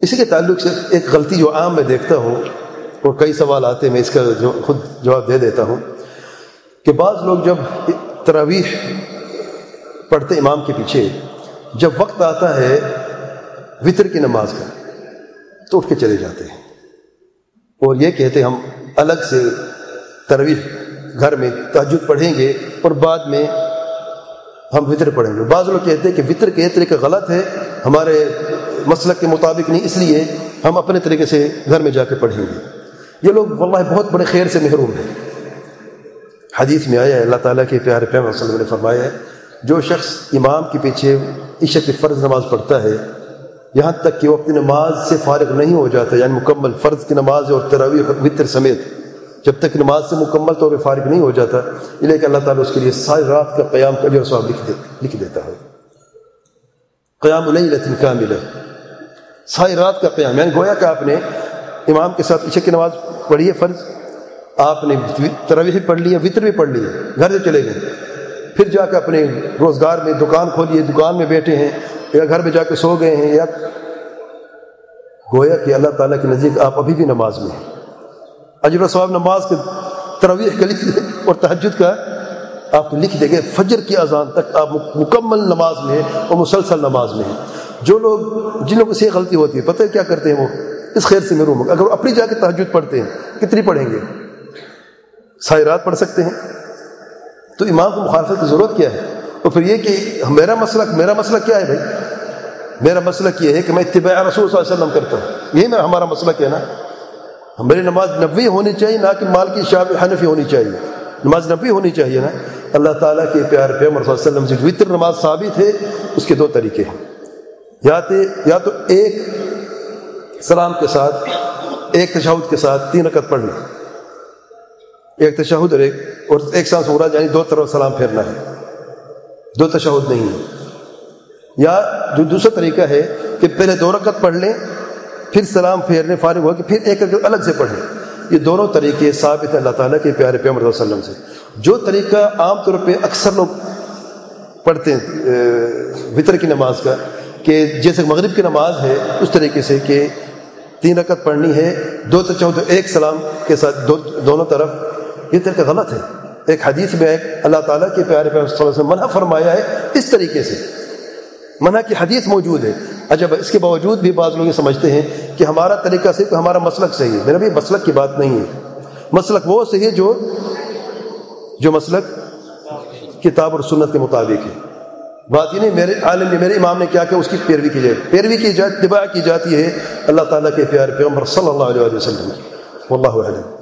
اسی کے تعلق سے ایک غلطی جو عام میں دیکھتا ہوں اور کئی سوال آتے میں اس کا جو خود جواب دے دیتا ہوں کہ بعض لوگ جب تراویح پڑھتے امام کے پیچھے، جب وقت آتا ہے وطر کی نماز کا، تو اٹھ کے چلے جاتے ہیں۔ اور یہ کہتے ہم الگ سے ترویح گھر میں تحجد پڑھیں گے اور بعد میں ہم وطر پڑھیں گے۔ بعض لوگ کہتے ہیں کہ وطر کے طریقے غلط ہے ہمارے مسلک کے مطابق نہیں، اس لیے ہم اپنے طریقے سے گھر میں جا کے پڑھیں گے۔ یہ لوگ واللہ بہت بڑے خیر سے محروم ہیں۔ حدیث میں آیا ہے، اللہ تعالیٰ کے پیارے پیم وسلم نے فرمایا ہے، جو شخص امام کے پیچھے عشق کی فرض نماز پڑھتا ہے، یہاں تک کہ وہ اپنی نماز سے فارغ نہیں ہو جاتا یعنی مکمل فرض کی نماز اور تراوی وطر سمیت، جب تک نماز سے مکمل طور پہ فارغ نہیں ہو جاتا یہ کہ اللہ تعالیٰ اس کے لیے ساری رات کا قیام کبھی اور سواب لکھ دے، لکھ دیتا ہے۔ قیام نہیں لطن کا ملا ساری رات کا قیام یعنی گویا کہ آپ نے امام کے ساتھ عشق کی نماز پڑھی ہے، فرض آپ نے ترویح پڑھ لی ہے، وطر بھی پڑھ لی ہے، گھر سے چلے گئے۔ پھر جا کے اپنے روزگار میں دکان کھولی ہے، دکان میں بیٹھے ہیں، یا گھر میں جا کے سو گئے ہیں، یا گویا کہ اللہ تعالیٰ کے نزدیک آپ ابھی بھی نماز میں ہیں۔ اجر صاحب نماز کے ترویح کا لکھ اور تحجد کا آپ لکھ دیں گے، فجر کی اذان تک آپ مکمل نماز میں اور مسلسل نماز میں ہیں۔ جو لوگ جن لوگوں سے یہ غلطی ہوتی ہے، پتہ ہے کیا کرتے ہیں وہ؟ اس خیر سے محروم اگر وہ اپنی جا کے تحجد پڑھتے ہیں، کتنی پڑھیں گے؟ ساری رات پڑھ سکتے ہیں۔ تو امام کو مخالفت کی ضرورت کیا ہے؟ اور پھر یہ کہ میرا مسئلہ میرا مسئلہ کیا ہے بھائی؟ میرا مسئلہ یہ ہے کہ میں اتباع رسول صلی اللہ علیہ وسلم کرتا ہوں۔ یہی میرا ہمارا مسئلہ کیا نا؟ میری نماز نبوی ہونی چاہیے، نہ کہ مال کی شاپ حنفی ہونی چاہیے۔ نماز نبوی ہونی چاہیے نا۔ اللہ تعالیٰ کے پیار پہ عمر صلی اللہ علیہ وسلم سے وطر نماز ثابت ہے، اس کے دو طریقے ہیں۔ یا تو یا تو ایک سلام کے ساتھ، ایک تشہد کے ساتھ تین رکعت پڑھنا ایک تشہد اور ایک اور ایک سانس ہو رہا یعنی دو طرف سلام پھیرنا ہے۔ دو تشہد نہیں ہے۔ یا جو دوسرا طریقہ ہے کہ پہلے دو رکعت پڑھ لیں، پھر سلام پھیرنے فارغ ہو کہ پھر ایک رکعت الگ سے پڑھیں۔ یہ دونوں طریقے ثابت ہیں اللہ تعالیٰ کے پیارے پیمر علیہ وسلم سے۔ جو طریقہ عام طور پہ اکثر لوگ پڑھتے ہیں وطر کی نماز کا کہ جیسے مغرب کی نماز ہے، اس طریقے سے کہ تین رکعت پڑھنی ہے، دو تو چاہو تو ایک سلام کے ساتھ دو دونوں طرف۔ یہ طریقہ غلط ہے ایک حدیث میں ایک اللہ تعالیٰ کے پیارے پیار صلی اللہ علیہ وسلم منع فرمایا ہے اس طریقے سے۔ منع کی حدیث موجود ہے۔ اچھا اس کے باوجود بھی بعض لوگ یہ سمجھتے ہیں کہ ہمارا طریقہ صرف ہمارا مسلک صحیح ہے۔ میرا بھی مسلک کی بات نہیں ہے۔ مسلک وہ صحیح ہے جو جو مسلک کتاب اور سنت کے مطابق ہے۔ بات یہ نہیں میرے عالم نے میرے امام نے کیا کہ اس کی پیروی کی جائے۔ پیروی کی جائے اتباع کی جاتی ہے اللہ تعالیٰ کے پیار پیغمبر صلی اللہ علیہ وسلم واللہ علیہ